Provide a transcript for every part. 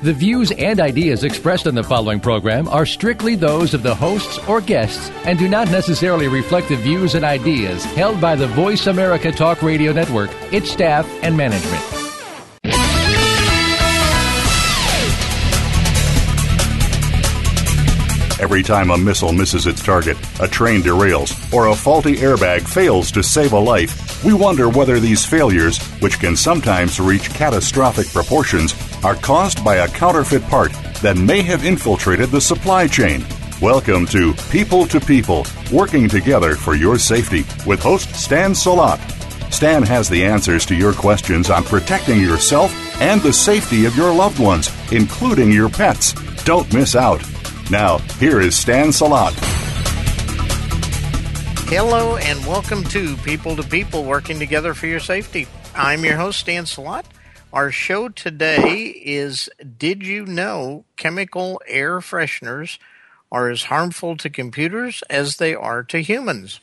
The views and ideas expressed on the following program are strictly those of the hosts or guests and do not necessarily reflect the views and ideas held by the Voice America Talk Radio Network, its staff, and management. Every time a missile misses its target, a train derails, or a faulty airbag fails to save a life, we wonder whether these failures, which can sometimes reach catastrophic proportions, are caused by a counterfeit part that may have infiltrated the supply chain. Welcome to People to People, working together for your safety with host Stan Salot. Stan has the answers to your questions on protecting yourself and the safety of your loved ones, including your pets. Don't miss out. Now, here is Stan Salot. Hello and welcome to People to People Working Together for Your Safety. I'm your host, Stan Salot. Our show today is Did You Know Chemical Air Fresheners Are as Harmful to Computers as They Are to Humans?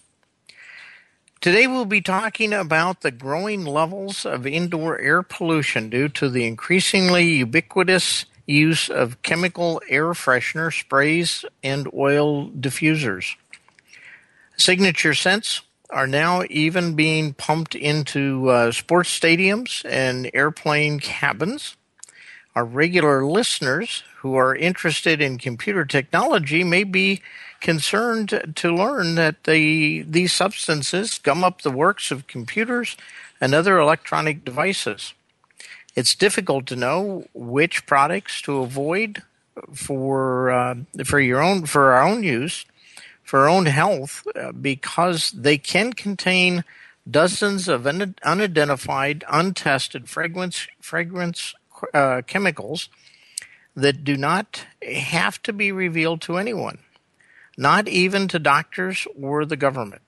Today we'll be talking about the growing levels of indoor air pollution due to the increasingly ubiquitous use of chemical air freshener sprays and oil diffusers. Signature scents are now even being pumped into uh, sports stadiums and airplane cabins. Our regular listeners who are interested in computer technology may be concerned to learn that the, these substances gum up the works of computers and other electronic devices. It's difficult to know which products to avoid for uh, for your own for our own use for our own health uh, because they can contain dozens of un- unidentified, untested fragrance fragrance uh, chemicals that do not have to be revealed to anyone, not even to doctors or the government.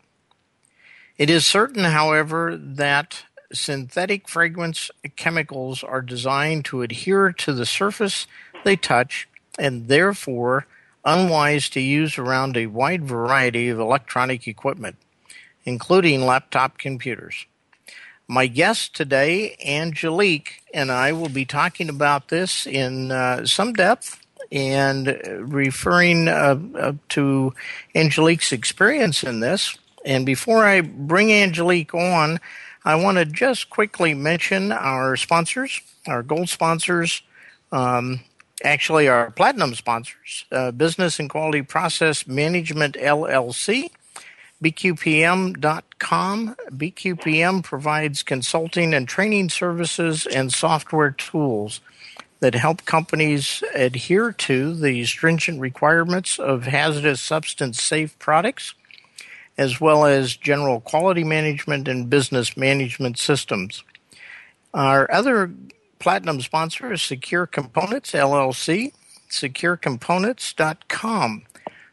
It is certain, however, that synthetic fragrance chemicals are designed to adhere to the surface they touch and therefore unwise to use around a wide variety of electronic equipment, including laptop computers. My guest today, Angelique, and I will be talking about this in uh, some depth and referring uh, uh, to Angelique's experience in this. And before I bring Angelique on, I want to just quickly mention our sponsors, our gold sponsors, um, actually our platinum sponsors, uh, Business and Quality Process Management LLC, BQPM.com. BQPM provides consulting and training services and software tools that help companies adhere to the stringent requirements of hazardous substance safe products as well as general quality management and business management systems. Our other platinum sponsor is Secure Components LLC, securecomponents.com.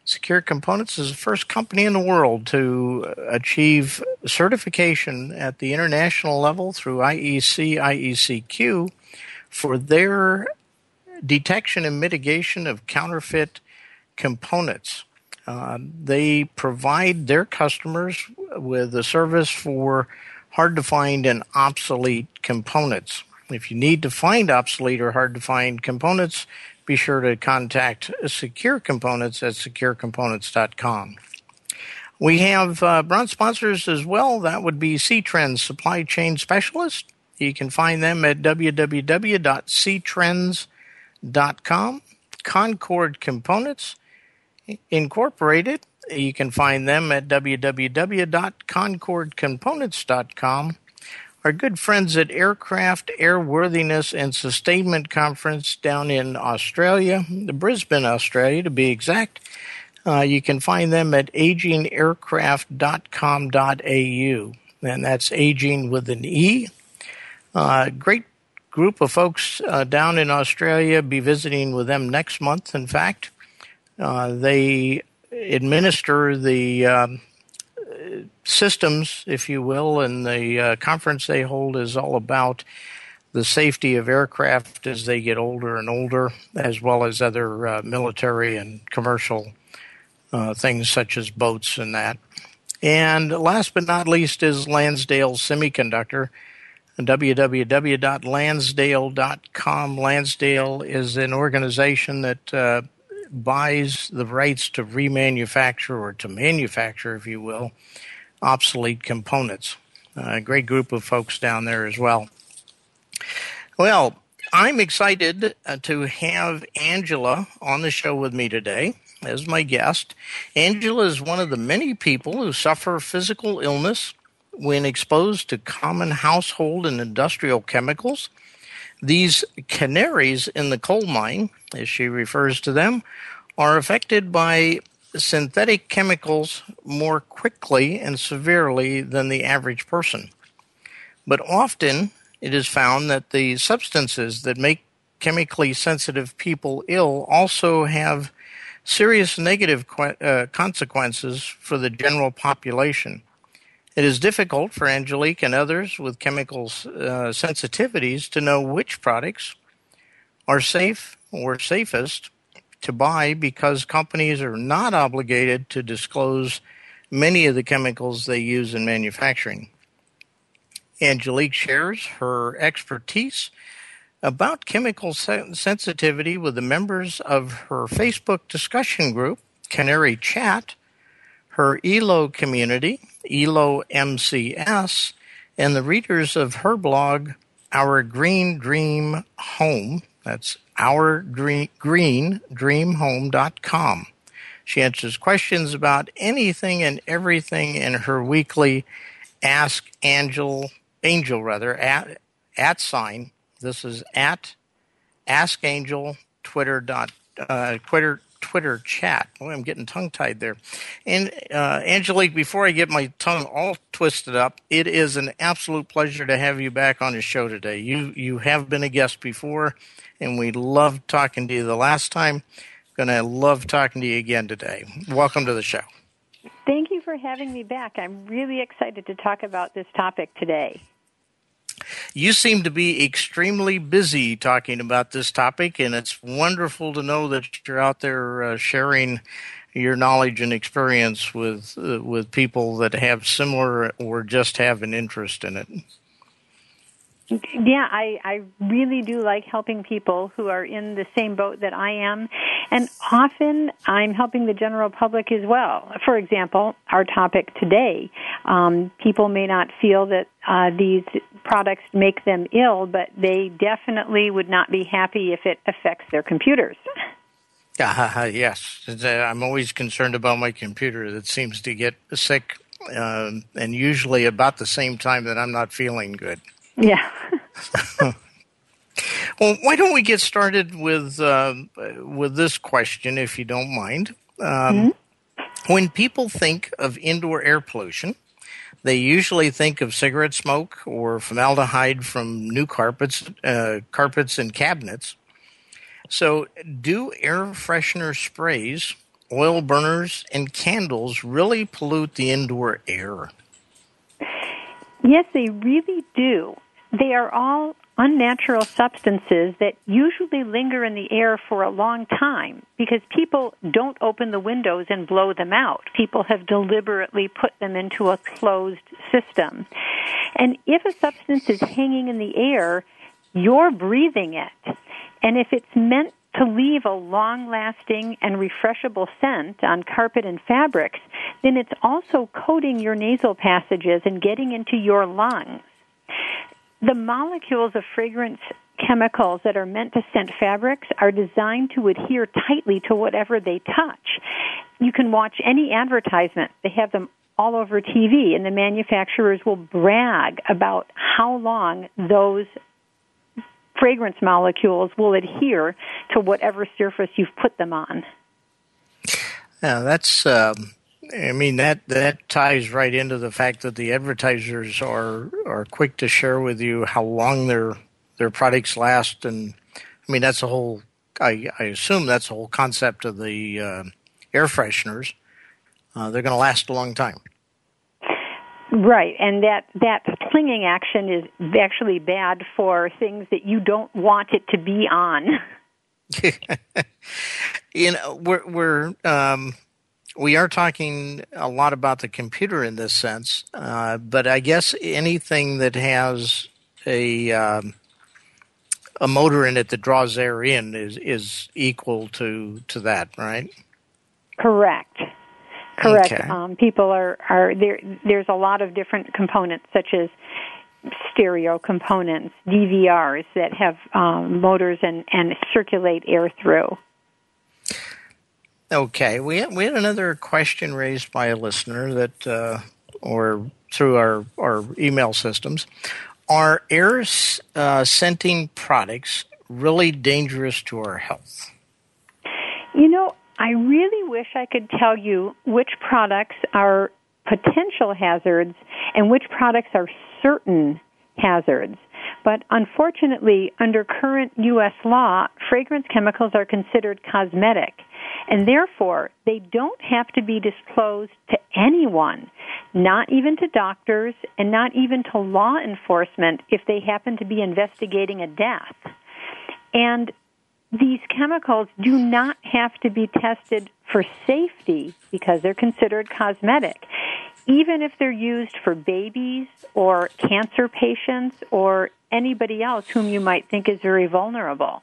Secure Components is the first company in the world to achieve certification at the international level through IEC IECQ for their detection and mitigation of counterfeit components. Uh, they provide their customers with a service for hard to find and obsolete components. If you need to find obsolete or hard to find components, be sure to contact Secure Components at securecomponents.com. We have uh, sponsors as well. That would be C-Trends Supply Chain Specialist. You can find them at www.ctrends.com. Concord Components Incorporated. You can find them at www.concordcomponents.com. Our good friends at Aircraft Airworthiness and Sustainment Conference down in Australia, Brisbane, Australia to be exact. Uh, you can find them at agingaircraft.com.au, and that's aging with an E. Uh, great group of folks uh, down in Australia. Be visiting with them next month, in fact. Uh, they administer the um, systems, if you will, and the uh, conference they hold is all about the safety of aircraft as they get older and older, as well as other uh, military and commercial uh, things such as boats and that. And last but not least is Lansdale Semiconductor www.lansdale.com. Lansdale is an organization that uh, buys the rights to remanufacture or to manufacture, if you will, obsolete components. A great group of folks down there as well. Well, I'm excited uh, to have Angela on the show with me today as my guest. Angela is one of the many people who suffer physical illness when exposed to common household and industrial chemicals. These canaries in the coal mine, as she refers to them, are affected by synthetic chemicals more quickly and severely than the average person. But often it is found that the substances that make chemically sensitive people ill also have serious negative uh, consequences for the general population. It is difficult for Angelique and others with chemical uh, sensitivities to know which products are safe or safest to buy because companies are not obligated to disclose many of the chemicals they use in manufacturing. Angelique shares her expertise about chemical sensitivity with the members of her Facebook discussion group, Canary Chat, her Ello community, Ello MCS, and the readers of her blog, Our Green Dream Home. That's our green, green dream home.com. She answers questions about anything and everything in her weekly Ask Angel, Angel rather, at, at sign. This is at Ask Angel, Twitter dot, uh, Twitter, Twitter chat. Boy, I'm getting tongue tied there. And uh, Angelique, before I get my tongue all twisted up, it is an absolute pleasure to have you back on the show today. You you have been a guest before, and we loved talking to you the last time. To love talking to you again today. Welcome to the show. Thank you for having me back. I'm really excited to talk about this topic today. You seem to be extremely busy talking about this topic, and it's wonderful to know that you're out there uh, sharing your knowledge and experience with uh, with people that have similar or just have an interest in it. Yeah, I, I really do like helping people who are in the same boat that I am. And often I'm helping the general public as well. For example, our topic today, um, people may not feel that uh, these products make them ill, but they definitely would not be happy if it affects their computers. Uh, yes, I'm always concerned about my computer that seems to get sick, uh, and usually about the same time that I'm not feeling good. Yeah. well, why don't we get started with uh, with this question, if you don't mind? Um, mm-hmm. When people think of indoor air pollution, they usually think of cigarette smoke or formaldehyde from new carpets, uh, carpets and cabinets. So, do air freshener sprays, oil burners, and candles really pollute the indoor air? Yes, they really do. They are all unnatural substances that usually linger in the air for a long time because people don't open the windows and blow them out. People have deliberately put them into a closed system. And if a substance is hanging in the air, you're breathing it. And if it's meant to leave a long lasting and refreshable scent on carpet and fabrics, then it's also coating your nasal passages and getting into your lungs. The molecules of fragrance chemicals that are meant to scent fabrics are designed to adhere tightly to whatever they touch. You can watch any advertisement. They have them all over TV, and the manufacturers will brag about how long those fragrance molecules will adhere to whatever surface you've put them on. That's um, I mean that that ties right into the fact that the advertisers are are quick to share with you how long their their products last, and I mean that's the whole. I, I assume that's the whole concept of the uh, air fresheners. Uh, they're going to last a long time. Right, and that that clinging action is actually bad for things that you don't want it to be on. you know, we're we're um, we are talking a lot about the computer in this sense, uh, but I guess anything that has a um, a motor in it that draws air in is is equal to to that, right? Correct. Correct. Okay. Um, people are are there. There's a lot of different components, such as stereo components, DVRs that have um, motors and and circulate air through. Okay, we had, we had another question raised by a listener that, uh, or through our our email systems, are air uh, scenting products really dangerous to our health? You know, I really wish I could tell you which products are potential hazards and which products are certain hazards. But unfortunately, under current U.S. law, fragrance chemicals are considered cosmetic. And therefore, they don't have to be disclosed to anyone, not even to doctors and not even to law enforcement if they happen to be investigating a death. And these chemicals do not have to be tested for safety because they're considered cosmetic. Even if they're used for babies or cancer patients or anybody else whom you might think is very vulnerable.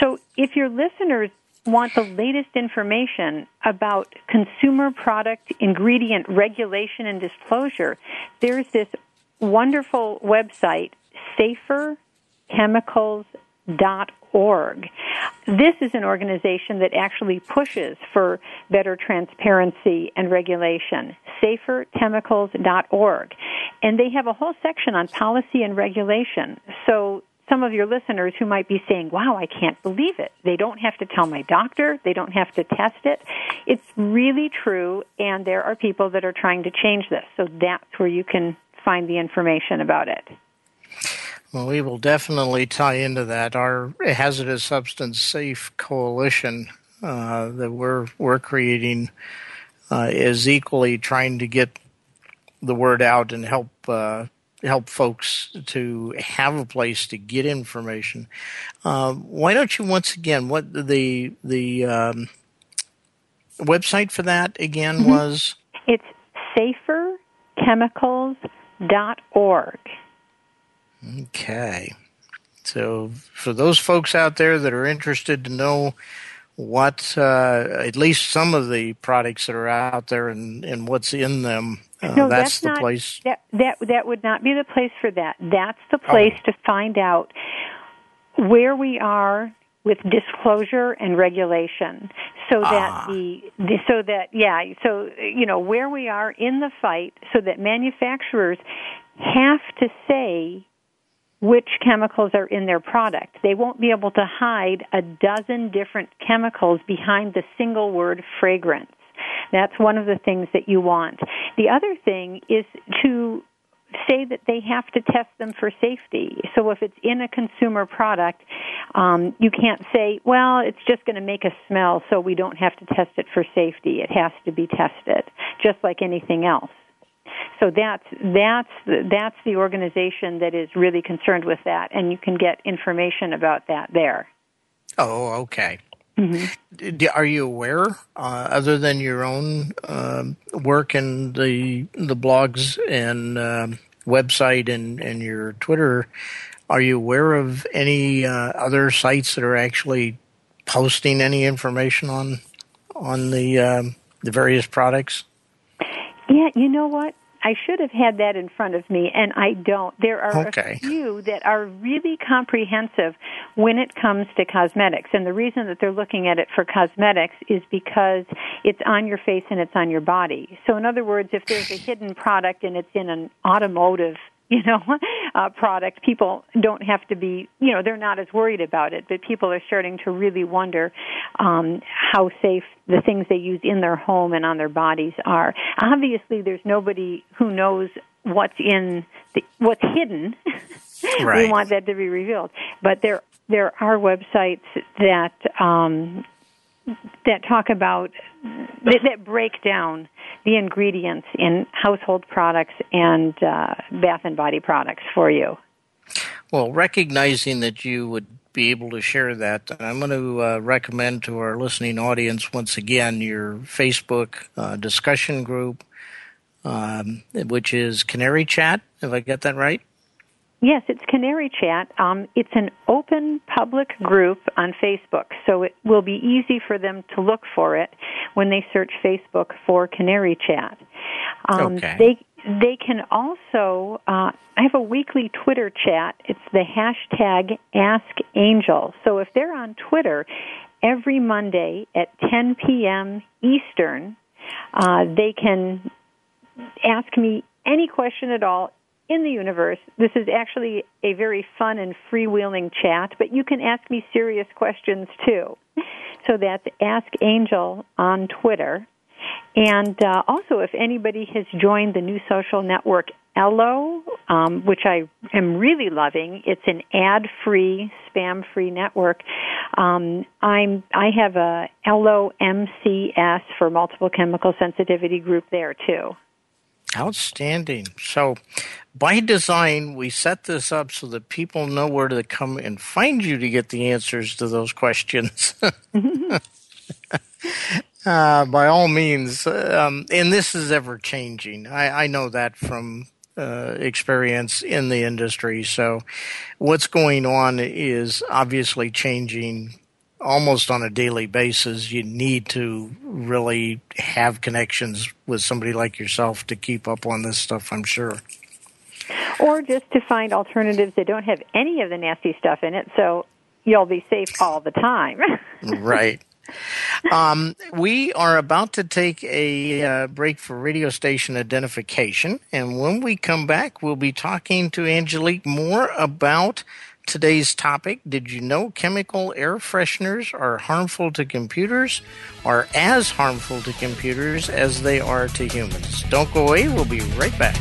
So if your listeners want the latest information about consumer product ingredient regulation and disclosure, there's this wonderful website, saferchemicals.org. This is an organization that actually pushes for better transparency and regulation. Saferchemicals.org. And they have a whole section on policy and regulation. So some of your listeners who might be saying, wow, I can't believe it. They don't have to tell my doctor. They don't have to test it. It's really true, and there are people that are trying to change this. So that's where you can find the information about it. Well, we will definitely tie into that. Our hazardous substance safe coalition uh, that we're we're creating uh, is equally trying to get the word out and help uh, help folks to have a place to get information. Uh, why don't you once again what the the um, website for that again mm-hmm. was? It's saferchemicals.org. Okay. So for those folks out there that are interested to know what uh, at least some of the products that are out there and, and what's in them, uh, no, that's, that's the not, place. That, that that would not be the place for that. That's the place Oh. to find out where we are with disclosure and regulation, so that Ah. the, the so that yeah, so you know where we are in the fight, so that manufacturers have to say which chemicals are in their product. They won't be able to hide a dozen different chemicals behind the single word fragrance. That's one of the things that you want. The other thing is to say that they have to test them for safety. So if it's in a consumer product, um, you can't say, well, it's just going to make a smell, so we don't have to test it for safety. It has to be tested, just like anything else. So that's that's the, that's the organization that is really concerned with that, and you can get information about that there. Oh, okay. Mm-hmm. Are you aware, uh, other than your own um, work and the the blogs and um, website and, and your Twitter, are you aware of any uh, other sites that are actually posting any information on on the um, the various products? Yeah, you know what? I should have had that in front of me, and I don't. There are Okay. a few that are really comprehensive when it comes to cosmetics. And the reason that they're looking at it for cosmetics is because it's on your face and it's on your body. So, in other words, if there's a hidden product and it's in an automotive you know, uh, product, people don't have to be, you know, they're not as worried about it, but people are starting to really wonder um, how safe the things they use in their home and on their bodies are. Obviously, there's nobody who knows what's in the, what's hidden. Right. we want that to be revealed, but there there are websites that um, that talk about that, that break down the ingredients in household products and uh, bath and body products for you. Well, recognizing that you would be able to share that, I'm going to uh, recommend to our listening audience once again your Facebook uh, discussion group, um, which is Canary Chat. Have I got that right? Yes, it's Canary Chat. Um, it's an open public group on Facebook, so it will be easy for them to look for it when they search Facebook for Canary Chat. Um, okay. They they can also. Uh, I have a weekly Twitter chat. It's the hashtag Ask Angel. So if they're on Twitter every Monday at 10 p.m. Eastern, uh, they can ask me any question at all in the universe. This is actually a very fun and freewheeling chat, but you can ask me serious questions too. So that's Ask Angel on Twitter. And uh, also, if anybody has joined the new social network Ello, um, which I am really loving, it's an ad-free, spam-free network. Um, I'm I have a Ello MCS for multiple chemical sensitivity group there too. Outstanding. So, by design, we set this up so that people know where to come and find you to get the answers to those questions. uh, by all means, um, and this is ever changing. I, I, know that from uh, experience in the industry. So, what's going on is obviously changing almost on a daily basis, you need to really have connections with somebody like yourself to keep up on this stuff, I'm sure. Or just to find alternatives that don't have any of the nasty stuff in it, so you'll be safe all the time. right. Um, we are about to take a uh, break for radio station identification, and when we come back, we'll be talking to Angelique more about today's topic. Did you know chemical air fresheners are harmful to computers, are as harmful to computers as they are to humans? Don't go away, we'll be right back.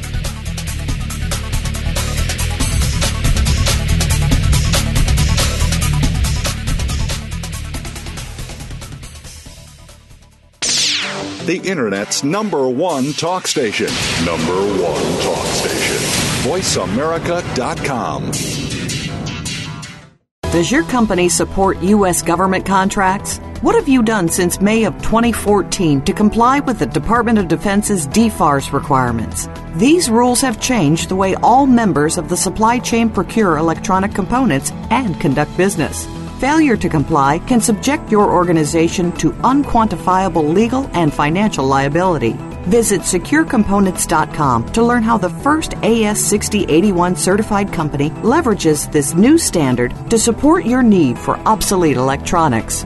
The Internet's number one talk station. Number one talk station. VoiceAmerica.com. Does your company support U.S. government contracts? What have you done since May of 2014 to comply with the Department of Defense's DFARS requirements? These rules have changed the way all members of the supply chain procure electronic components and conduct business. Failure to comply can subject your organization to unquantifiable legal and financial liability. Visit securecomponents.com to learn how the first AS6081 certified company leverages this new standard to support your need for obsolete electronics.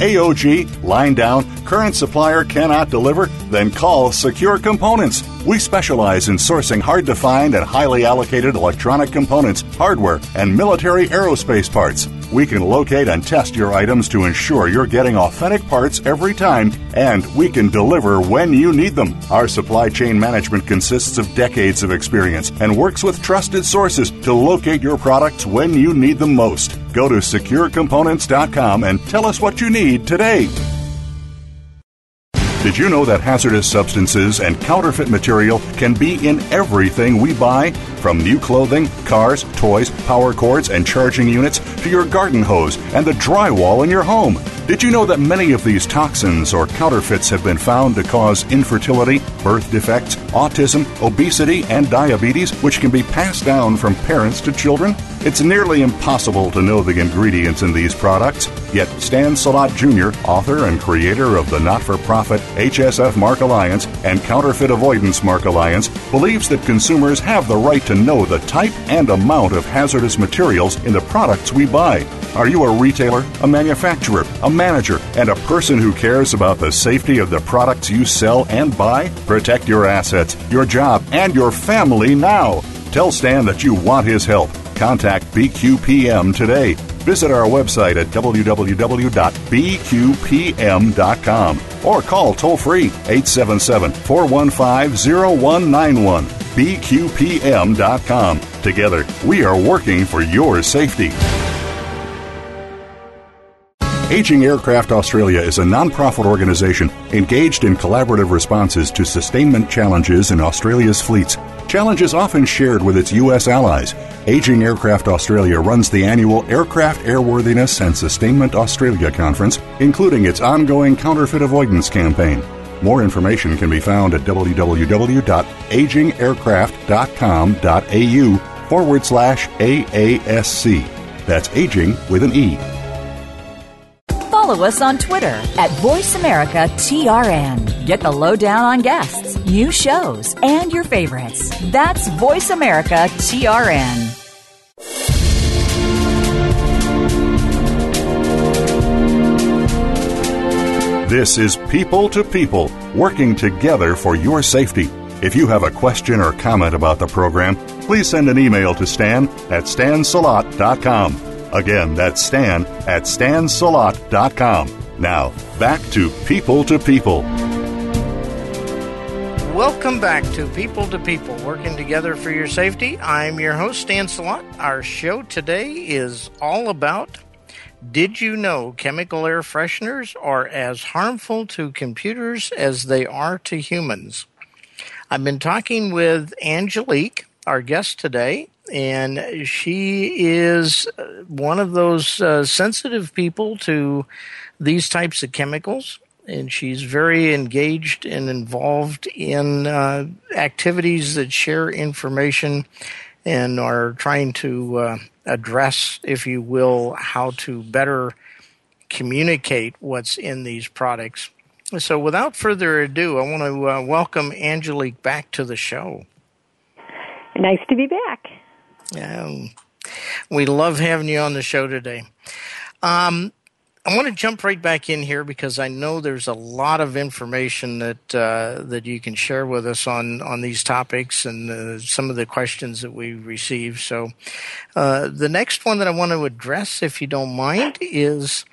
AOG, line down, current supplier cannot deliver? Then call Secure Components. We specialize in sourcing hard to find and highly allocated electronic components, hardware, and military aerospace parts. We can locate and test your items to ensure you're getting authentic parts every time, and we can deliver when you need them. Our supply chain management consists of decades of experience and works with trusted sources to locate your products when you need them most. Go to securecomponents.com and tell us what you need today. Did you know that hazardous substances and counterfeit material can be in everything we buy? From new clothing, cars, toys, power cords, and charging units to your garden hose and the drywall in your home. Did you know that many of these toxins or counterfeits have been found to cause infertility, birth defects, autism, obesity, and diabetes, which can be passed down from parents to children? It's nearly impossible to know the ingredients in these products, yet Stan Salot Jr., author and creator of the not for profit HSF Mark Alliance and Counterfeit Avoidance Mark Alliance, believes that consumers have the right to know the type and amount of hazardous materials in the products we buy. Are you a retailer, a manufacturer, a manager, and a person who cares about the safety of the products you sell and buy? Protect your assets, your job, and your family now. Tell Stan that you want his help. Contact BQPM today. Visit our website at www.bqpm.com or call toll free 877 415 0191. BQPM.com. Together, we are working for your safety. Aging Aircraft Australia is a non-profit organization engaged in collaborative responses to sustainment challenges in Australia's fleets. Challenges often shared with its U.S. allies. Aging Aircraft Australia runs the annual Aircraft Airworthiness and Sustainment Australia Conference, including its ongoing counterfeit avoidance campaign. More information can be found at www.agingaircraft.com.au forward slash AASC. That's aging with an E. Follow us on Twitter at VoiceAmericaTRN. Get the lowdown on guests, new shows, and your favorites. That's VoiceAmericaTRN. This is People to People, working together for your safety. If you have a question or comment about the program, please send an email to stan at stansalot.com. Again, that's stan at stansalot.com. Now, back to People to People. Welcome back to People to People, working together for your safety. I'm your host, Stan Salot. Our show today is all about did you know chemical air fresheners are as harmful to computers as they are to humans? I've been talking with Angelique, our guest today, and she is uh, one of those uh, sensitive people to these types of chemicals. And she's very engaged and involved in uh, activities that share information and are trying to uh, address, if you will, how to better communicate what's in these products. So, without further ado, I want to uh, welcome Angelique back to the show. Nice to be back. Um, we love having you on the show today. Um, I want to jump right back in here because I know there's a lot of information that uh, that you can share with us on on these topics and uh, some of the questions that we receive. So, uh, the next one that I want to address, if you don't mind, is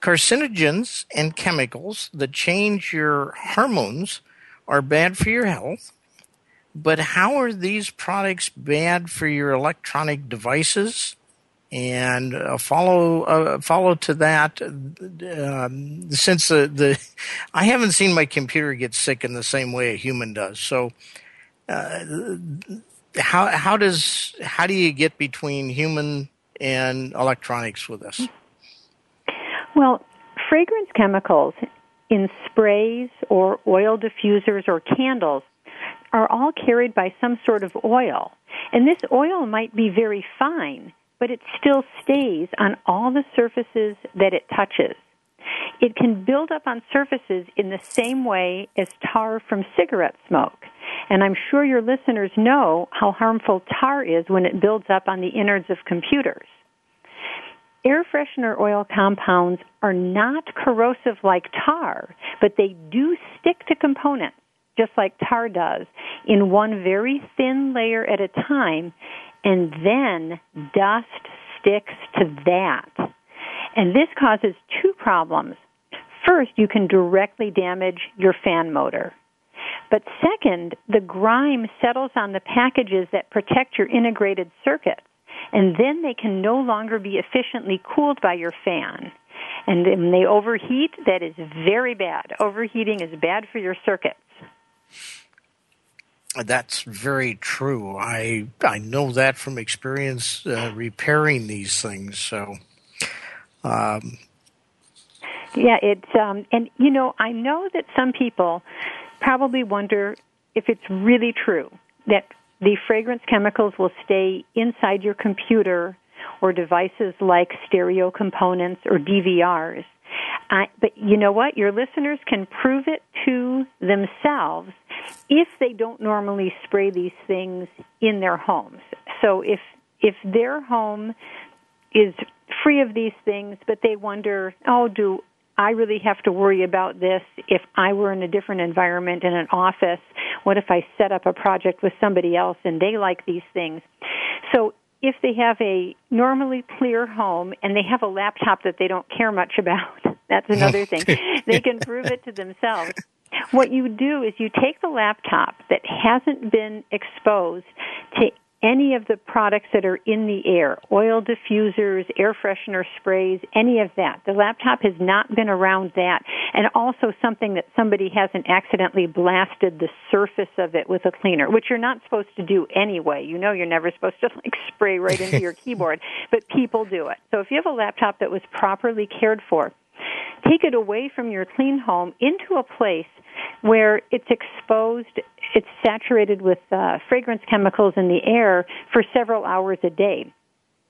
carcinogens and chemicals that change your hormones are bad for your health. But how are these products bad for your electronic devices? and uh, follow uh, follow to that. Um, since the, the I haven't seen my computer get sick in the same way a human does. So, uh, how how does how do you get between human and electronics with this? Well, fragrance chemicals in sprays or oil diffusers or candles are all carried by some sort of oil. And this oil might be very fine, but it still stays on all the surfaces that it touches. It can build up on surfaces in the same way as tar from cigarette smoke. And I'm sure your listeners know how harmful tar is when it builds up on the innards of computers. Air freshener oil compounds are not corrosive like tar, but they do stick to components, just like tar does, in one very thin layer at a time, and then dust sticks to that. And this causes two problems. First, you can directly damage your fan motor. But second, the grime settles on the packages that protect your integrated circuits, and then they can no longer be efficiently cooled by your fan. And when they overheat, that is very bad. Overheating is bad for your circuits. That's very true. I I know that from experience uh, repairing these things. So, um, yeah, it's um, and you know I know that some people probably wonder if it's really true that the fragrance chemicals will stay inside your computer or devices like stereo components or DVRs. Uh, but you know what? Your listeners can prove it to themselves if they don't normally spray these things in their homes. So if if their home is free of these things, but they wonder, oh, do I really have to worry about this if I were in a different environment in an office? What if I set up a project with somebody else and they like these things? So if they have a normally clear home and they have a laptop that they don't care much about, that's another thing. they can prove it to themselves. What you do is you take the laptop that hasn't been exposed to any of the products that are in the air, oil diffusers, air freshener sprays, any of that. The laptop has not been around that. And also something that somebody hasn't accidentally blasted the surface of it with a cleaner, which you're not supposed to do anyway. You know you're never supposed to like spray right into your keyboard, but people do it. So if you have a laptop that was properly cared for, take it away from your clean home into a place where it's exposed, it's saturated with uh, fragrance chemicals in the air for several hours a day.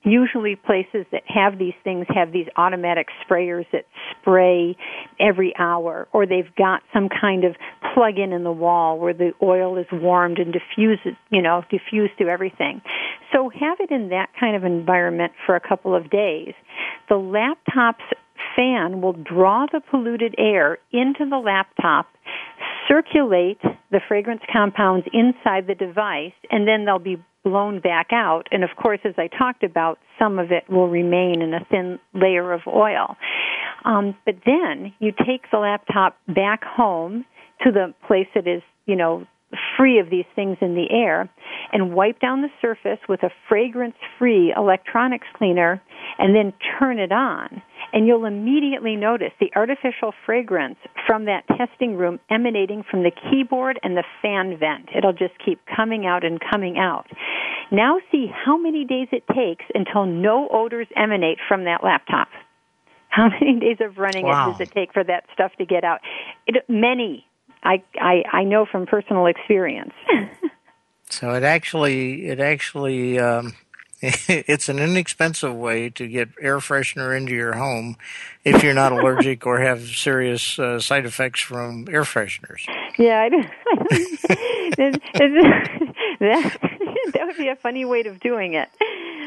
Usually places that have these things have these automatic sprayers that spray every hour or they've got some kind of plug-in in the wall where the oil is warmed and diffuses, you know, diffused through everything. So have it in that kind of environment for a couple of days. The laptop's fan will draw the polluted air into the laptop, circulate the fragrance compounds inside the device, and then they'll be blown back out. And of course, as I talked about, some of it will remain in a thin layer of oil. Um, but then you take the laptop back home to the place that is, you know, free of these things in the air and wipe down the surface with a fragrance free electronics cleaner and then turn it on. And you'll immediately notice the artificial fragrance from that testing room emanating from the keyboard and the fan vent. It'll just keep coming out and coming out. Now see how many days it takes until no odors emanate from that laptop. How many days of running wow. it does it take for that stuff to get out? It, many, I, I, I know from personal experience. so it actually, it actually, um, it's an inexpensive way to get air freshener into your home if you're not allergic or have serious uh, side effects from air fresheners. Yeah, I, that, that would be a funny way of doing it.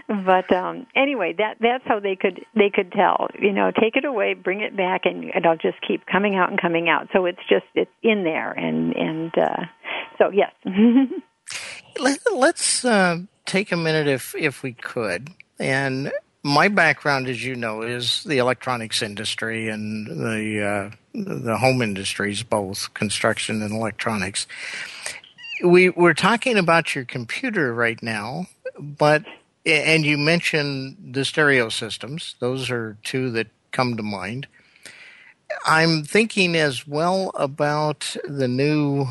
But um anyway that that's how they could they could tell you know take it away bring it back and it'll just keep coming out and coming out. So it's just it's in there and and uh so yes. Let, us uh, take a minute if if we could and my background as you know is the electronics industry and the uh the home industries both construction and electronics we we're talking about your computer right now but and you mentioned the stereo systems. Those are two that come to mind. I'm thinking as well about the new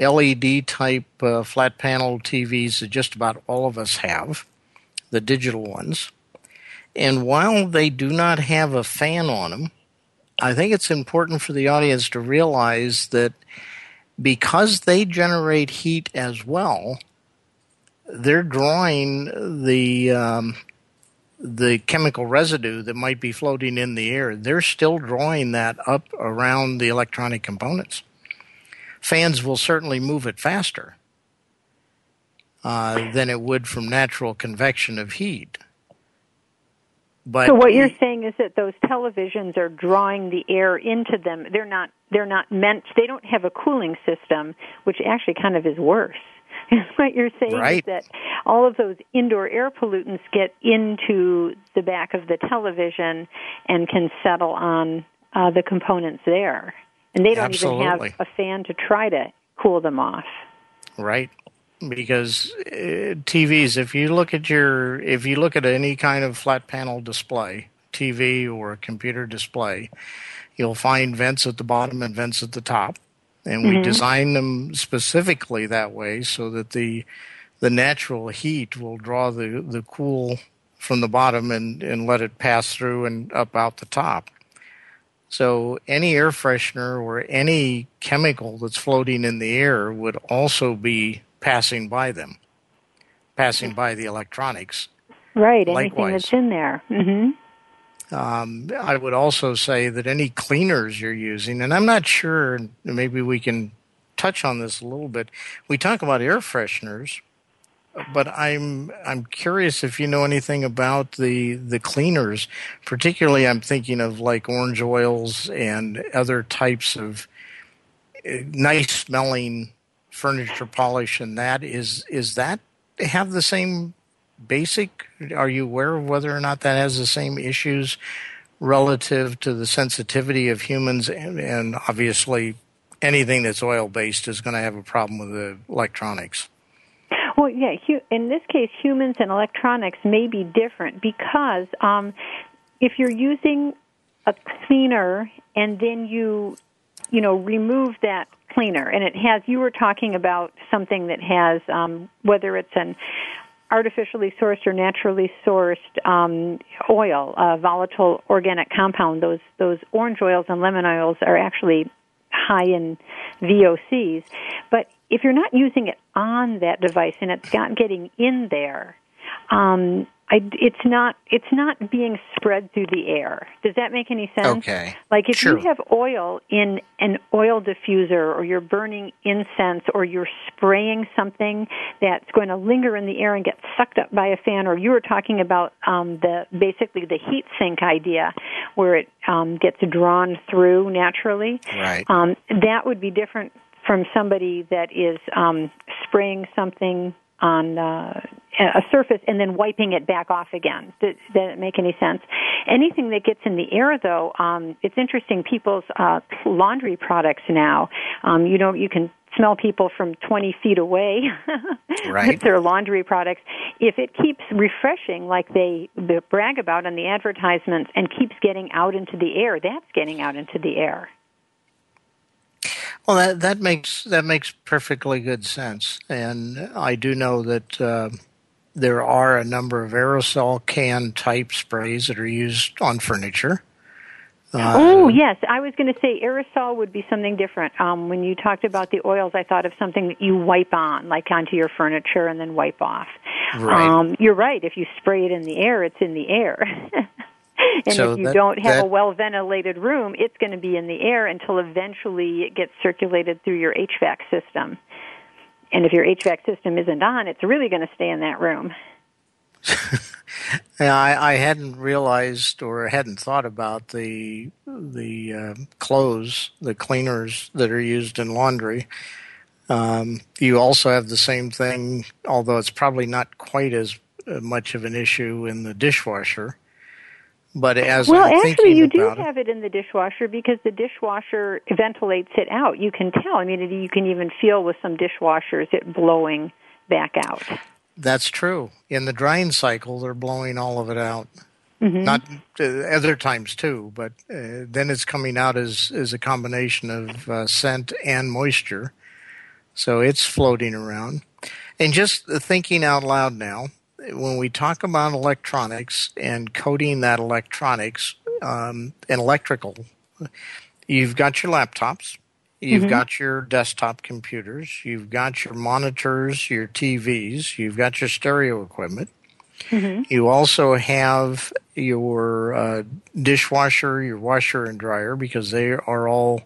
LED type uh, flat panel TVs that just about all of us have, the digital ones. And while they do not have a fan on them, I think it's important for the audience to realize that because they generate heat as well, they're drawing the um, the chemical residue that might be floating in the air. They're still drawing that up around the electronic components. Fans will certainly move it faster uh, than it would from natural convection of heat. But so what you're saying is that those televisions are drawing the air into them. They're not. They're not meant. They don't have a cooling system, which actually kind of is worse. what you're saying right. is that all of those indoor air pollutants get into the back of the television and can settle on uh, the components there. And they don't Absolutely. even have a fan to try to cool them off. Right. Because uh, TVs, if you look at your, if you look at any kind of flat panel display, TV or a computer display, you'll find vents at the bottom and vents at the top and we mm-hmm. design them specifically that way so that the the natural heat will draw the the cool from the bottom and and let it pass through and up out the top. So any air freshener or any chemical that's floating in the air would also be passing by them, passing by the electronics. Right, anything Likewise. that's in there. Mm-hmm. Um, I would also say that any cleaners you're using, and I'm not sure, maybe we can touch on this a little bit. We talk about air fresheners, but I'm I'm curious if you know anything about the the cleaners. Particularly, I'm thinking of like orange oils and other types of eh, nice smelling furniture polish. And that is is that have the same basic? Are you aware of whether or not that has the same issues relative to the sensitivity of humans? And, and obviously, anything that's oil based is going to have a problem with the electronics. Well, yeah. Hu- in this case, humans and electronics may be different because um, if you're using a cleaner and then you, you know, remove that cleaner, and it has. You were talking about something that has um, whether it's an artificially sourced or naturally sourced um, oil, a volatile organic compound. Those those orange oils and lemon oils are actually high in VOCs. But if you're not using it on that device and it's not getting in there, um, I, it's not it's not being spread through the air. Does that make any sense? Okay. Like if Sure. you have oil in an oil diffuser, or you're burning incense, or you're spraying something that's going to linger in the air and get sucked up by a fan, or you were talking about um, the basically the heat sink idea, where it um, gets drawn through naturally. Right. Um, that would be different from somebody that is um, spraying something on uh, a surface and then wiping it back off again. Does, it make any sense? Anything that gets in the air, though, um, it's interesting. People's uh, laundry products now, um, you know, you can smell people from 20 feet away Right. with their laundry products. If it keeps refreshing like they brag about on the advertisements and keeps getting out into the air, that's getting out into the air. Well, that that makes that makes perfectly good sense, and I do know that uh, there are a number of aerosol can type sprays that are used on furniture. Uh, oh yes, I was going to say aerosol would be something different. Um, when you talked about the oils, I thought of something that you wipe on, like onto your furniture, and then wipe off. Right. Um, you're right. If you spray it in the air, it's in the air. and So if you that- don't have a well ventilated room, it's going to be in the air until eventually it gets circulated through your HVAC system. And if your HVAC system isn't on, it's really going to stay in that room. I, I hadn't realized or hadn't thought about the the uh, clothes, the cleaners that are used in laundry. Um, you also have the same thing, although it's probably not quite as uh, much of an issue in the dishwasher. But as Well, I'm actually, you do it, have it in the dishwasher because the dishwasher ventilates it out. You can tell. I mean, it, you can even feel with some dishwashers it blowing back out. that's true. In the drying cycle, they're blowing all of it out. Not uh, other times too, but uh, then it's coming out as as a combination of uh, scent and moisture. So it's floating around. And just thinking out loud now, when we talk about electronics and coding that electronics um, and electrical, you've got your laptops, you've got your desktop computers, you've got your monitors, your TVs, you've got your stereo equipment. You also have your uh, dishwasher, your washer and dryer, because they are all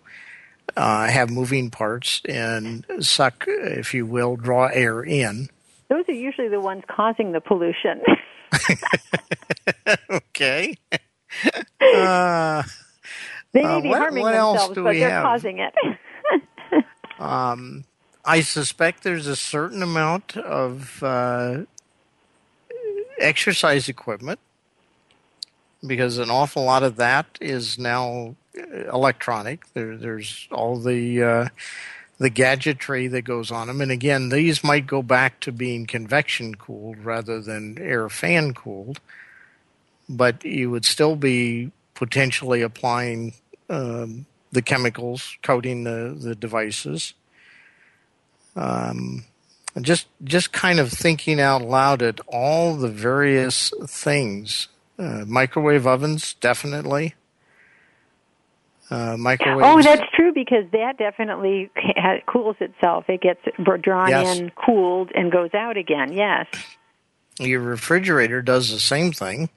uh, have moving parts and suck, if you will, draw air in. Those are usually the ones causing the pollution. Okay. uh, they may Uh, be what- harming what themselves, but they're have? causing it. um, I suspect there's a certain amount of uh, exercise equipment because an awful lot of that is now uh, electronic. There, there's all the uh, the gadgetry that goes on them, and again, these might go back to being convection cooled rather than air fan cooled. But you would still be potentially applying um, the chemicals coating the, the devices. Um, just just kind of thinking out loud at all the various things. Uh, microwave ovens, definitely. Uh, microwaves. oh, that's true because that definitely cools itself. It gets drawn Yes. in, cooled, and goes out again. Yes. Your refrigerator does the same thing.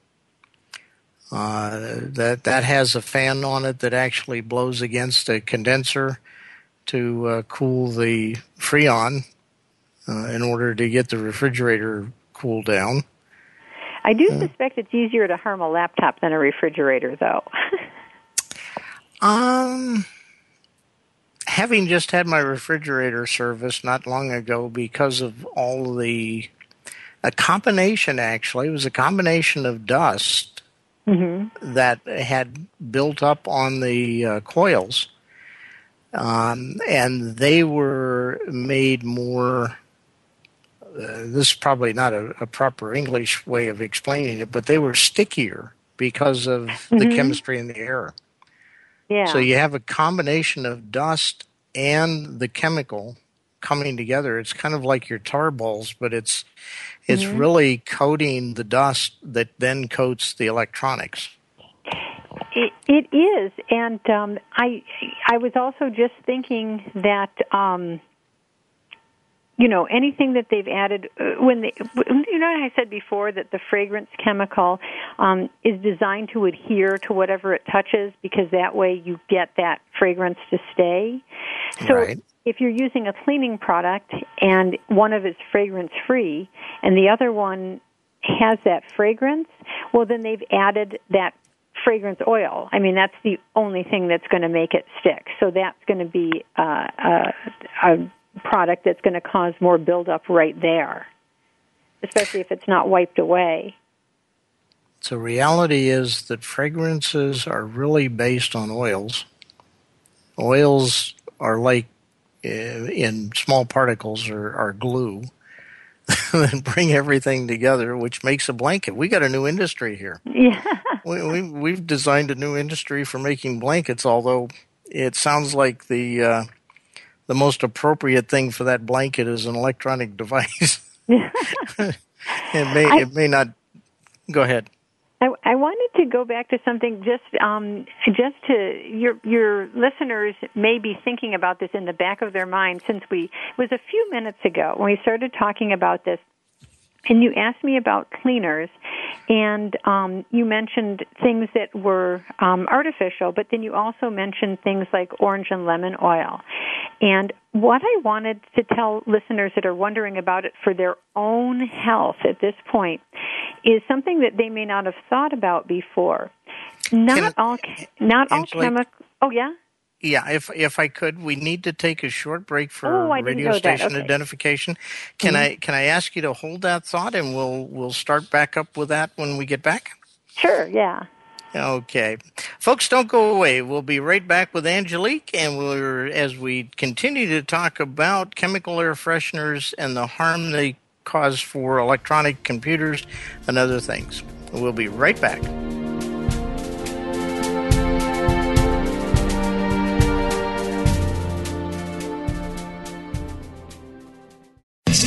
Uh, that that has a fan on it that actually blows against a condenser to uh, cool the freon uh, in order to get the refrigerator cooled down. I do suspect it's easier to harm a laptop than a refrigerator, though. Um, having just had my refrigerator serviced not long ago because of all the a combination actually it was a combination of dust that had built up on the uh, coils um, and they were made more uh, this is probably not a, a, proper English way of explaining it, but they were stickier because of mm-hmm. the chemistry in the air. Yeah. So you have a combination of dust and the chemical coming together. It's kind of like your tar balls, but it's it's mm-hmm. really coating the dust that then coats the electronics. It, it is, and um, I I was also just thinking that um, you know anything that they've added uh, when they you know I said before that the fragrance chemical um, is designed to adhere to whatever it touches because that way you get that fragrance to stay. So right. if you're using a cleaning product and one of is fragrance free and the other one has that fragrance, well then they've added that fragrance oil. I mean, that's the only thing that's going to make it stick. So that's going to be uh, a, a product that's going to cause more buildup right there, especially if it's not wiped away. So, reality is that fragrances are really based on oils. Oils are like uh, in small particles are, are glue that bring everything together, which makes a blanket. We got a new industry here. Yeah, we, we we've designed a new industry for making blankets. Although it sounds like the uh, the most appropriate thing for that blanket is an electronic device. it may I, it may not. Go ahead. I, I wanted to go back to something just um, just to your your listeners may be thinking about this in the back of their mind since we it was a few minutes ago when we started talking about this and you asked me about cleaners, and um, you mentioned things that were um, artificial, but then you also mentioned things like orange and lemon oil. And what I wanted to tell listeners that are wondering about it for their own health at this point is something that they may not have thought about before. Not all, not all chemical. Oh yeah. Yeah, if if I could, we need to take a short break for oh, radio station okay. identification. Can mm-hmm. I can I ask you to hold that thought, and we'll we'll start back up with that when we get back. Sure. Yeah. Okay, folks, don't go away. We'll be right back with Angelique, and we're as we continue to talk about chemical air fresheners and the harm they cause for electronic computers and other things. We'll be right back.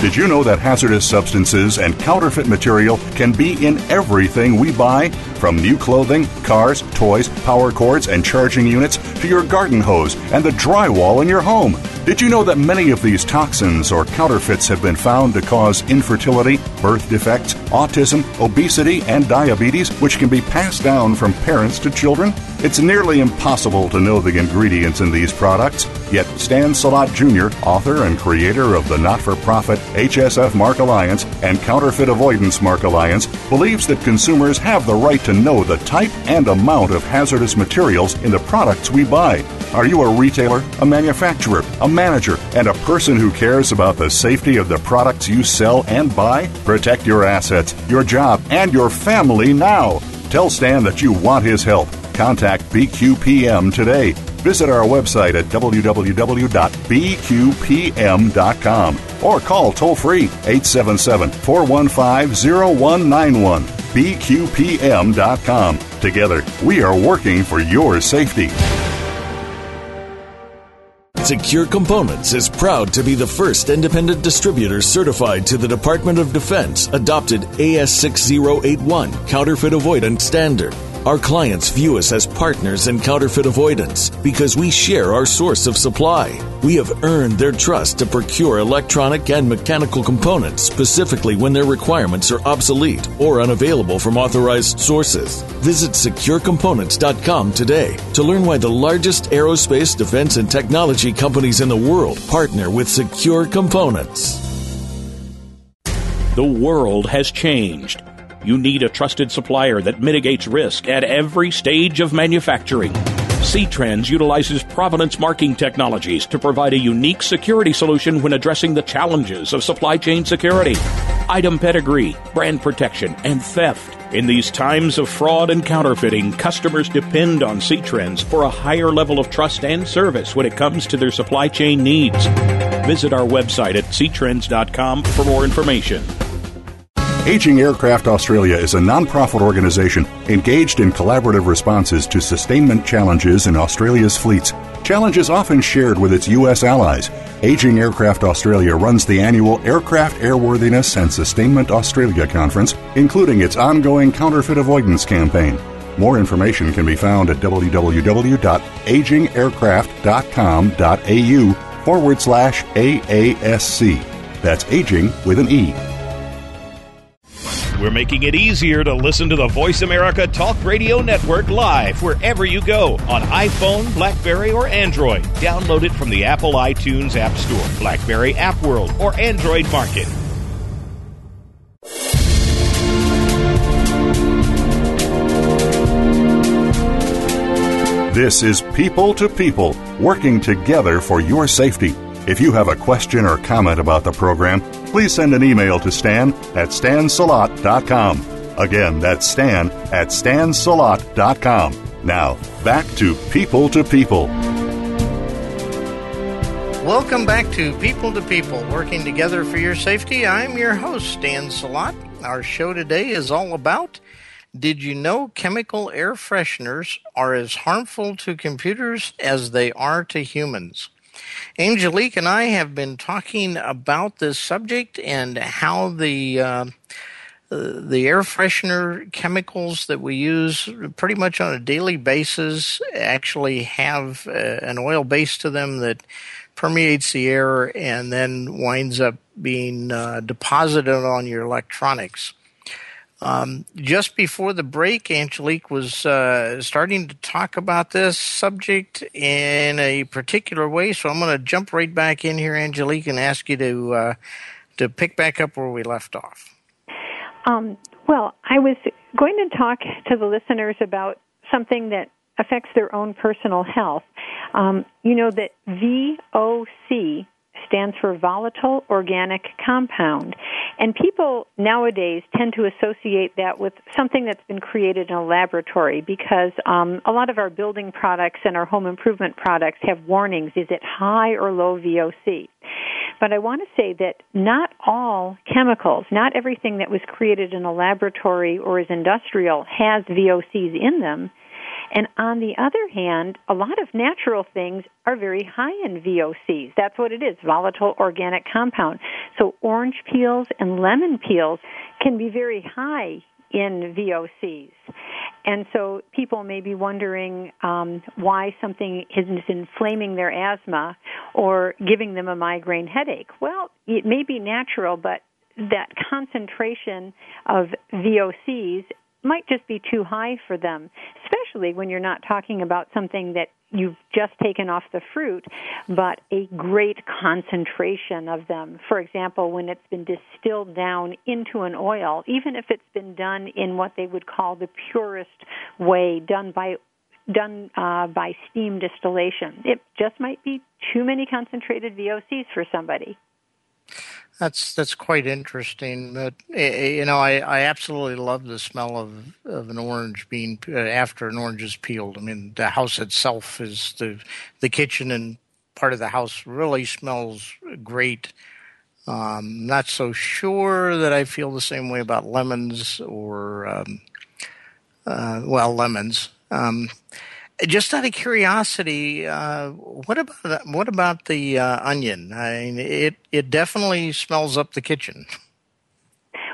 Did you know that hazardous substances and counterfeit material can be in everything we buy? From new clothing, cars, toys, power cords, and charging units to your garden hose and the drywall in your home. Did you know that many of these toxins or counterfeits have been found to cause infertility, birth defects, autism, obesity, and diabetes, which can be passed down from parents to children? It's nearly impossible to know the ingredients in these products, yet Stan Salot Jr., author and creator of the not for profit HSF Mark Alliance and Counterfeit Avoidance Mark Alliance, believes that consumers have the right to know the type and amount of hazardous materials in the products we buy. Are you a retailer, a manufacturer, a manager, and a person who cares about the safety of the products you sell and buy? Protect your assets, your job, and your family now. Tell Stan that you want his help. Contact BQPM today. Visit our website at www.bqpm.com or call toll free 877 415 0191. BQPM.com. Together, we are working for your safety. Secure Components is proud to be the first independent distributor certified to the Department of Defense adopted AS6081 counterfeit avoidance standard. Our clients view us as partners in counterfeit avoidance because we share our source of supply. We have earned their trust to procure electronic and mechanical components specifically when their requirements are obsolete or unavailable from authorized sources. Visit securecomponents.com today to learn why the largest aerospace, defense, and technology companies in the world partner with Secure Components. The world has changed you need a trusted supplier that mitigates risk at every stage of manufacturing. C-Trends utilizes provenance marking technologies to provide a unique security solution when addressing the challenges of supply chain security, item pedigree, brand protection, and theft. In these times of fraud and counterfeiting, customers depend on C-Trends for a higher level of trust and service when it comes to their supply chain needs. Visit our website at ctrends.com for more information. Aging Aircraft Australia is a non-profit organization engaged in collaborative responses to sustainment challenges in Australia's fleets. Challenges often shared with its U.S. allies. Aging Aircraft Australia runs the annual Aircraft Airworthiness and Sustainment Australia Conference, including its ongoing counterfeit avoidance campaign. More information can be found at www.agingaircraft.com.au forward slash AASC. That's aging with an E. We're making it easier to listen to the Voice America Talk Radio Network live wherever you go on iPhone, Blackberry, or Android. Download it from the Apple iTunes App Store, Blackberry App World, or Android Market. This is People to People, working together for your safety. If you have a question or comment about the program, please send an email to stan at stansalot.com. Again, that's stan at stansalot.com. Now, back to People to People. Welcome back to People to People, working together for your safety. I'm your host, Stan Salot. Our show today is all about Did you know chemical air fresheners are as harmful to computers as they are to humans? Angelique and I have been talking about this subject and how the uh, the air freshener chemicals that we use pretty much on a daily basis actually have uh, an oil base to them that permeates the air and then winds up being uh, deposited on your electronics. Um, just before the break, Angelique was uh, starting to talk about this subject in a particular way, so I'm going to jump right back in here, Angelique, and ask you to uh, to pick back up where we left off. Um, well, I was going to talk to the listeners about something that affects their own personal health. Um, you know that VOC stands for volatile organic compound. And people nowadays tend to associate that with something that's been created in a laboratory because um, a lot of our building products and our home improvement products have warnings is it high or low VOC? But I want to say that not all chemicals, not everything that was created in a laboratory or is industrial has VOCs in them. And on the other hand, a lot of natural things are very high in VOCs. That's what it is, volatile organic compound. So orange peels and lemon peels can be very high in VOCs. And so people may be wondering um, why something is inflaming their asthma or giving them a migraine headache. Well, it may be natural, but that concentration of VOCs might just be too high for them, especially when you're not talking about something that you've just taken off the fruit, but a great concentration of them. For example, when it's been distilled down into an oil, even if it's been done in what they would call the purest way, done by done uh, by steam distillation, it just might be too many concentrated VOCs for somebody. That's that's quite interesting. But eh, eh, you know, I, I absolutely love the smell of, of an orange being uh, after an orange is peeled. I mean, the house itself is the the kitchen and part of the house really smells great. Um, not so sure that I feel the same way about lemons or um, uh, well, lemons. Um, just out of curiosity, uh, what about what about the uh, onion? I mean, it it definitely smells up the kitchen.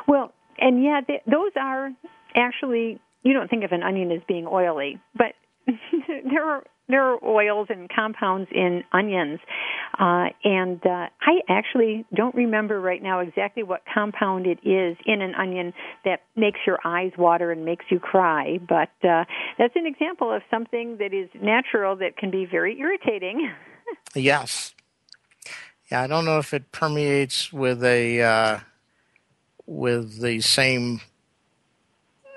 Well, and yeah, those are actually you don't think of an onion as being oily, but there are there are oils and compounds in onions, uh, and uh, I actually don't remember right now exactly what compound it is in an onion that makes your eyes water and makes you cry. But uh, that's an example of something that is natural that can be very irritating. yes. Yeah, I don't know if it permeates with a uh, with the same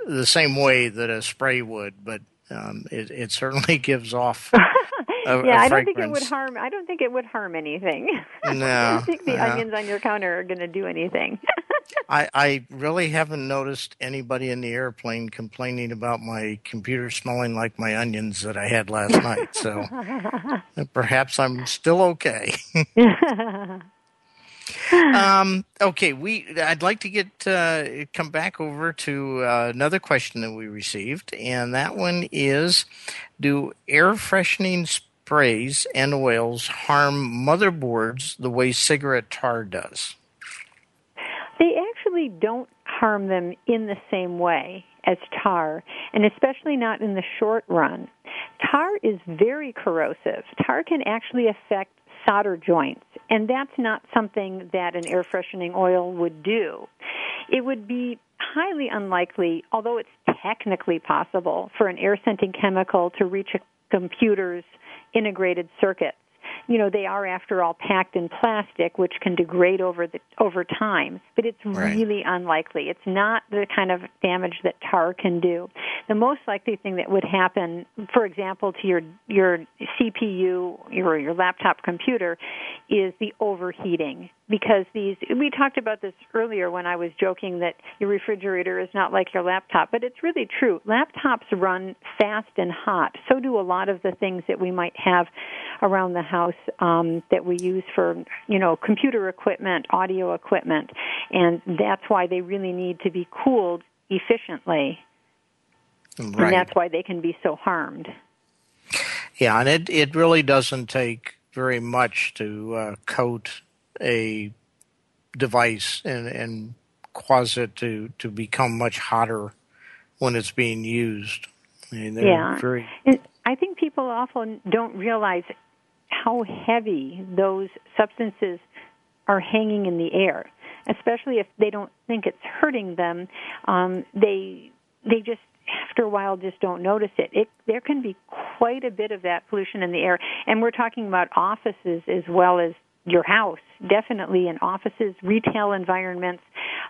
the same way that a spray would, but um, it, it, certainly gives off. A, yeah, I don't think it would harm. I don't think it would harm anything. No, I don't think the no. onions on your counter are going to do anything. I, I really haven't noticed anybody in the airplane complaining about my computer smelling like my onions that I had last night. So perhaps I'm still okay. um, okay, we. I'd like to get uh, come back over to uh, another question that we received, and that one is: Do air freshening sprays and oils harm motherboards the way cigarette tar does? They actually don't harm them in the same way as tar, and especially not in the short run. Tar is very corrosive. Tar can actually affect solder joints, and that's not something that an air freshening oil would do. It would be highly unlikely, although it's technically possible, for an air scenting chemical to reach a computer's integrated circuits you know they are after all packed in plastic which can degrade over the over time. But it's right. really unlikely. It's not the kind of damage that tar can do. The most likely thing that would happen for example to your your CPU or your laptop computer is the overheating because these we talked about this earlier when I was joking that your refrigerator is not like your laptop, but it's really true. Laptops run fast and hot. So do a lot of the things that we might have around the house um, that we use for you know computer equipment, audio equipment, and that's why they really need to be cooled efficiently. Right. And that's why they can be so harmed. Yeah, and it it really doesn't take very much to uh, coat a device and, and cause it to, to become much hotter when it's being used. I mean, yeah. Very... And I think people often don't realize how heavy those substances are hanging in the air, especially if they don't think it's hurting them. Um, they they just after a while just don't notice it. it. There can be quite a bit of that pollution in the air, and we're talking about offices as well as your house. Definitely in offices, retail environments,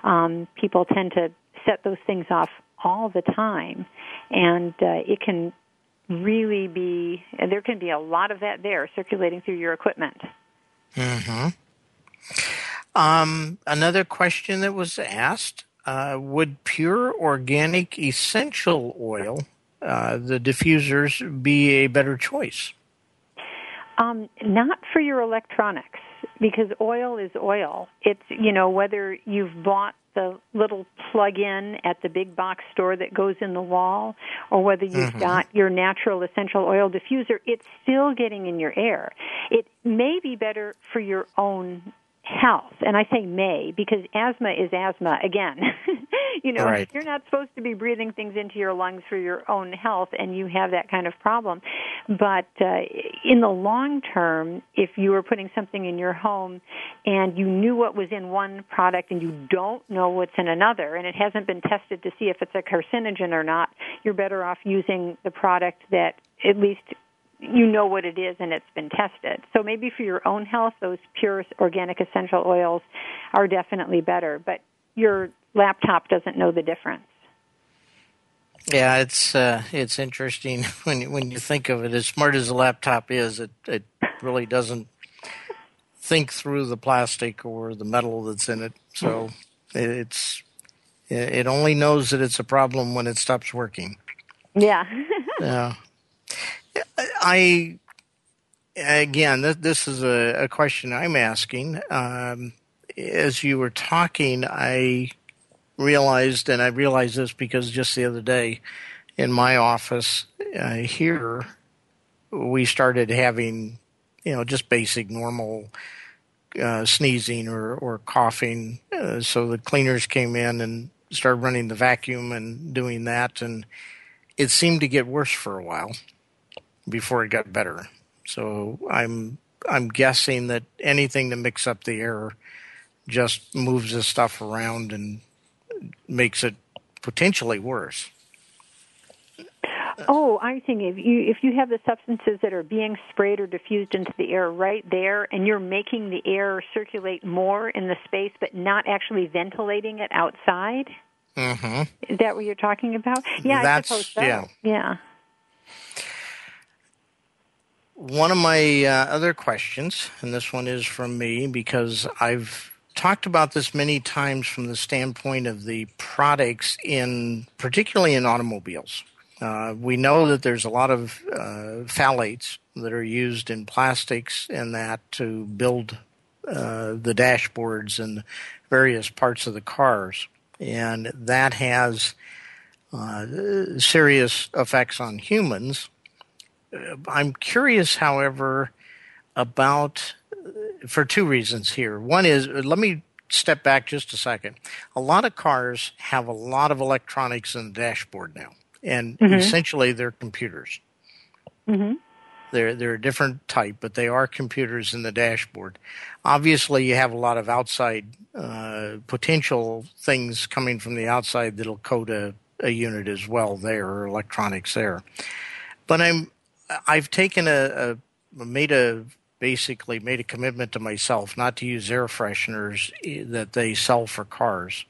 um, people tend to set those things off all the time, and uh, it can really be. There can be a lot of that there circulating through your equipment. Hmm. Um, another question that was asked: uh, Would pure organic essential oil, uh, the diffusers, be a better choice? Um, not for your electronics because oil is oil. It's, you know, whether you've bought the little plug-in at the big box store that goes in the wall or whether you've mm-hmm. got your natural essential oil diffuser, it's still getting in your air. It may be better for your own health. And I say may because asthma is asthma again. you know, right. you're not supposed to be breathing things into your lungs for your own health and you have that kind of problem. But uh, in the long term, if you were putting something in your home and you knew what was in one product and you don't know what's in another and it hasn't been tested to see if it's a carcinogen or not, you're better off using the product that at least you know what it is and it's been tested. So maybe for your own health, those pure organic essential oils are definitely better, but your laptop doesn't know the difference. Yeah, it's uh, it's interesting when you, when you think of it. As smart as a laptop is, it it really doesn't think through the plastic or the metal that's in it. So it's it only knows that it's a problem when it stops working. Yeah. yeah. I again, this is a, a question I'm asking. Um, as you were talking, I realized, and I realized this because just the other day in my office uh, here, we started having, you know, just basic normal uh, sneezing or, or coughing. Uh, so the cleaners came in and started running the vacuum and doing that, and it seemed to get worse for a while before it got better. So I'm I'm guessing that anything to mix up the air just moves the stuff around and makes it potentially worse. Oh, I think if you if you have the substances that are being sprayed or diffused into the air right there, and you're making the air circulate more in the space, but not actually ventilating it outside. Mm-hmm. Is that what you're talking about? Yeah, That's, I suppose so. Yeah. Yeah one of my uh, other questions, and this one is from me because I've talked about this many times from the standpoint of the products in, particularly in automobiles. Uh, we know that there's a lot of uh, phthalates that are used in plastics and that to build uh, the dashboards and various parts of the cars, and that has uh, serious effects on humans. Uh, I'm curious, however, about for two reasons here. One is let me step back just a second. A lot of cars have a lot of electronics in the dashboard now, and mm-hmm. essentially they're computers. Mm-hmm. They're they're a different type, but they are computers in the dashboard. Obviously, you have a lot of outside uh, potential things coming from the outside that'll code a, a unit as well there, or electronics there. But I'm I've taken a, a made a basically made a commitment to myself not to use air fresheners eh, that they sell for cars.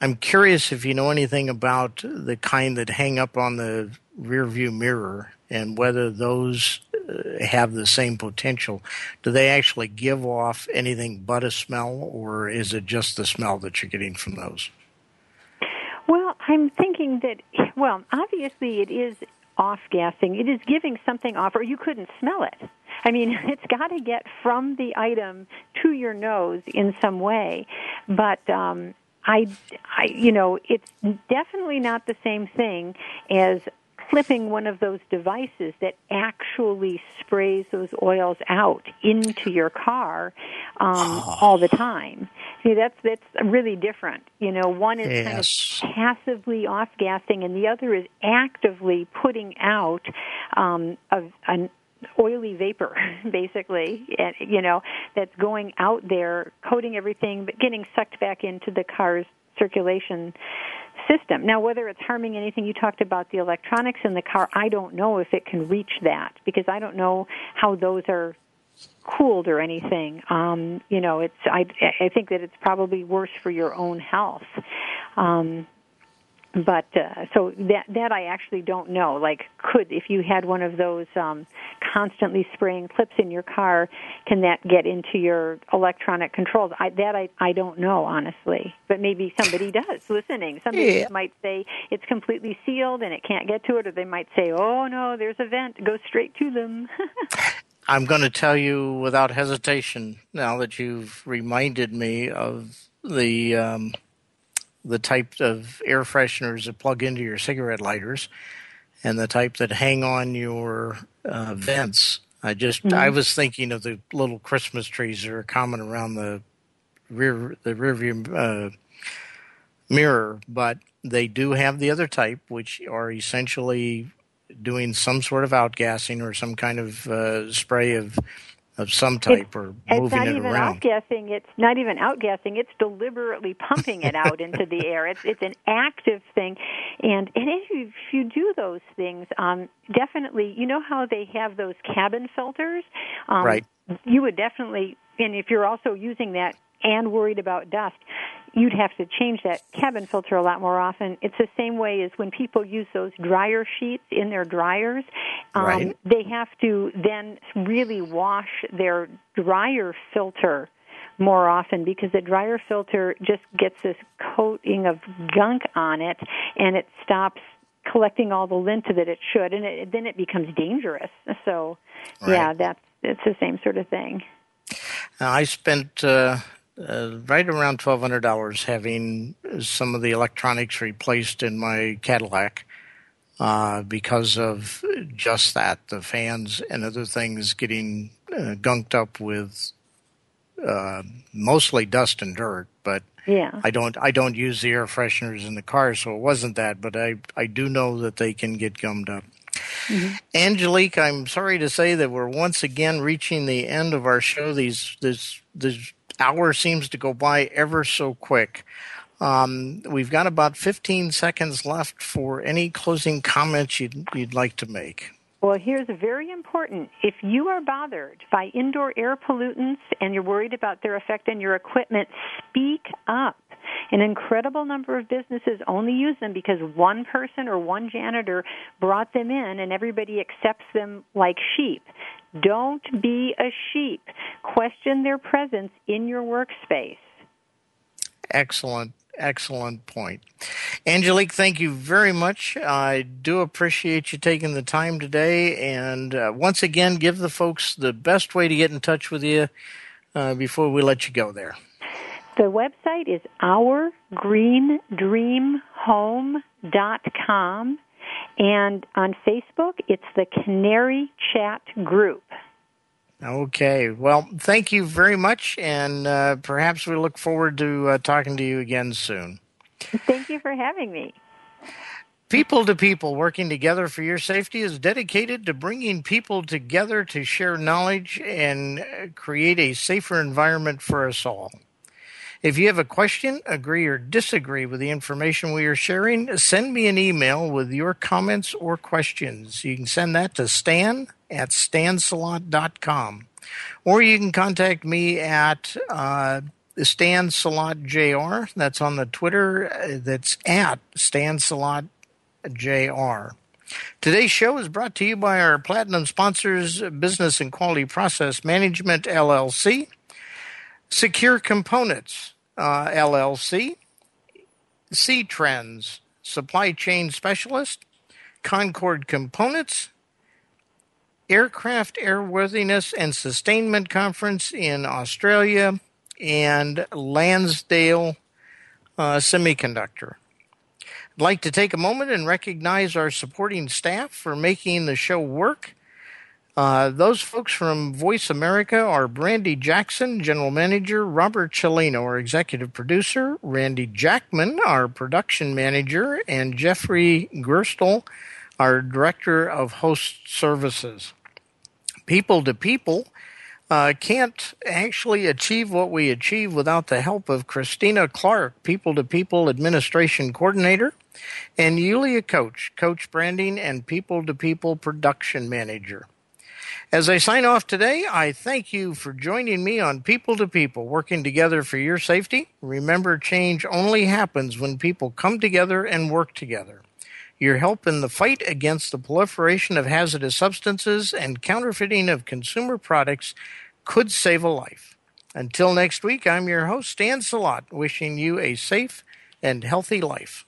I'm curious if you know anything about the kind that hang up on the rear view mirror and whether those uh, have the same potential. Do they actually give off anything but a smell, or is it just the smell that you're getting from those? Well, I'm thinking that, well, obviously it is off gassing. It is giving something off, or you couldn't smell it. I mean, it's got to get from the item to your nose in some way. But um, I, I, you know, it's definitely not the same thing as clipping one of those devices that actually sprays those oils out into your car um, oh. all the time. See, that's that's really different. You know, one is yes. kind of passively off gassing, and the other is actively putting out um, a, an oily vapor basically and you know that's going out there coating everything but getting sucked back into the car's circulation system. Now whether it's harming anything you talked about the electronics in the car. I don't know if it can reach that because i don't know how those are cooled or anything. Um you know it's i i think that it's probably worse for your own health. Um but uh, so that that I actually don't know. Like, could if you had one of those um, constantly spraying clips in your car, can that get into your electronic controls? I, that I I don't know honestly, but maybe somebody does listening. Somebody yeah. might say it's completely sealed and it can't get to it, or they might say, oh no, there's a vent, go straight to them. I'm going to tell you without hesitation now that you've reminded me of the. Um, the type of air fresheners that plug into your cigarette lighters and the type that hang on your uh, vents. I just mm-hmm. I was thinking of the little Christmas trees that are common around the rear the rear view uh, mirror, but they do have the other type, which are essentially doing some sort of outgassing or some kind of uh, spray of of some type it's, or moving it's not it even around. Outgassing. It's not even outgassing. It's deliberately pumping it out into the air. It's it's an active thing, and and if you, if you do those things, um, definitely, you know how they have those cabin filters. Um, right. You would definitely, and if you're also using that and worried about dust, you'd have to change that cabin filter a lot more often. It's the same way as when people use those dryer sheets in their dryers. Um, right. They have to then really wash their dryer filter more often because the dryer filter just gets this coating of gunk on it and it stops collecting all the lint that it should and it, then it becomes dangerous. So, right. yeah, that's it's the same sort of thing. I spent uh, uh, right around twelve hundred dollars having some of the electronics replaced in my Cadillac uh, because of just that the fans and other things getting uh, gunked up with uh, mostly dust and dirt. But yeah. I don't I don't use the air fresheners in the car, so it wasn't that. But I I do know that they can get gummed up. Mm-hmm. Angelique, I'm sorry to say that we're once again reaching the end of our show. These this this hour seems to go by ever so quick. Um, we've got about 15 seconds left for any closing comments you'd, you'd like to make. Well, here's a very important. If you are bothered by indoor air pollutants and you're worried about their effect on your equipment, speak up. An incredible number of businesses only use them because one person or one janitor brought them in and everybody accepts them like sheep. Don't be a sheep. Question their presence in your workspace. Excellent, excellent point. Angelique, thank you very much. I do appreciate you taking the time today. And uh, once again, give the folks the best way to get in touch with you uh, before we let you go there. The website is ourgreendreamhome.com. And on Facebook, it's the Canary Chat Group. Okay. Well, thank you very much, and uh, perhaps we look forward to uh, talking to you again soon. Thank you for having me. People to People Working Together for Your Safety is dedicated to bringing people together to share knowledge and uh, create a safer environment for us all. If you have a question, agree or disagree with the information we are sharing, send me an email with your comments or questions. You can send that to stan at stansalot.com. Or you can contact me at uh. That's on the Twitter. That's at Stan Salot Jr. Today's show is brought to you by our platinum sponsors, Business and Quality Process Management LLC, Secure Components uh, LLC, C Trends Supply Chain Specialist, Concord Components, Aircraft Airworthiness and Sustainment Conference in Australia, and Lansdale uh, Semiconductor. I'd like to take a moment and recognize our supporting staff for making the show work. Uh, those folks from Voice America are Brandy Jackson, General Manager, Robert Cellino, our Executive Producer, Randy Jackman, our Production Manager, and Jeffrey Gerstel, our Director of Host Services. People to People uh, can't actually achieve what we achieve without the help of Christina Clark, People to People Administration Coordinator, and Yulia Coach, Coach Branding and People to People Production Manager. As I sign off today, I thank you for joining me on People to People, working together for your safety. Remember, change only happens when people come together and work together. Your help in the fight against the proliferation of hazardous substances and counterfeiting of consumer products could save a life. Until next week, I'm your host, Stan Salot, wishing you a safe and healthy life.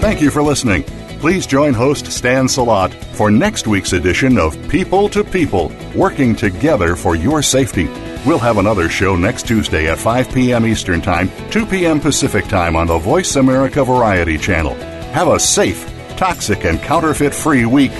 Thank you for listening. Please join host Stan Salot for next week's edition of People to People, working together for your safety. We'll have another show next Tuesday at 5 p.m. Eastern Time, 2 p.m. Pacific Time on the Voice America Variety Channel. Have a safe, toxic, and counterfeit free week.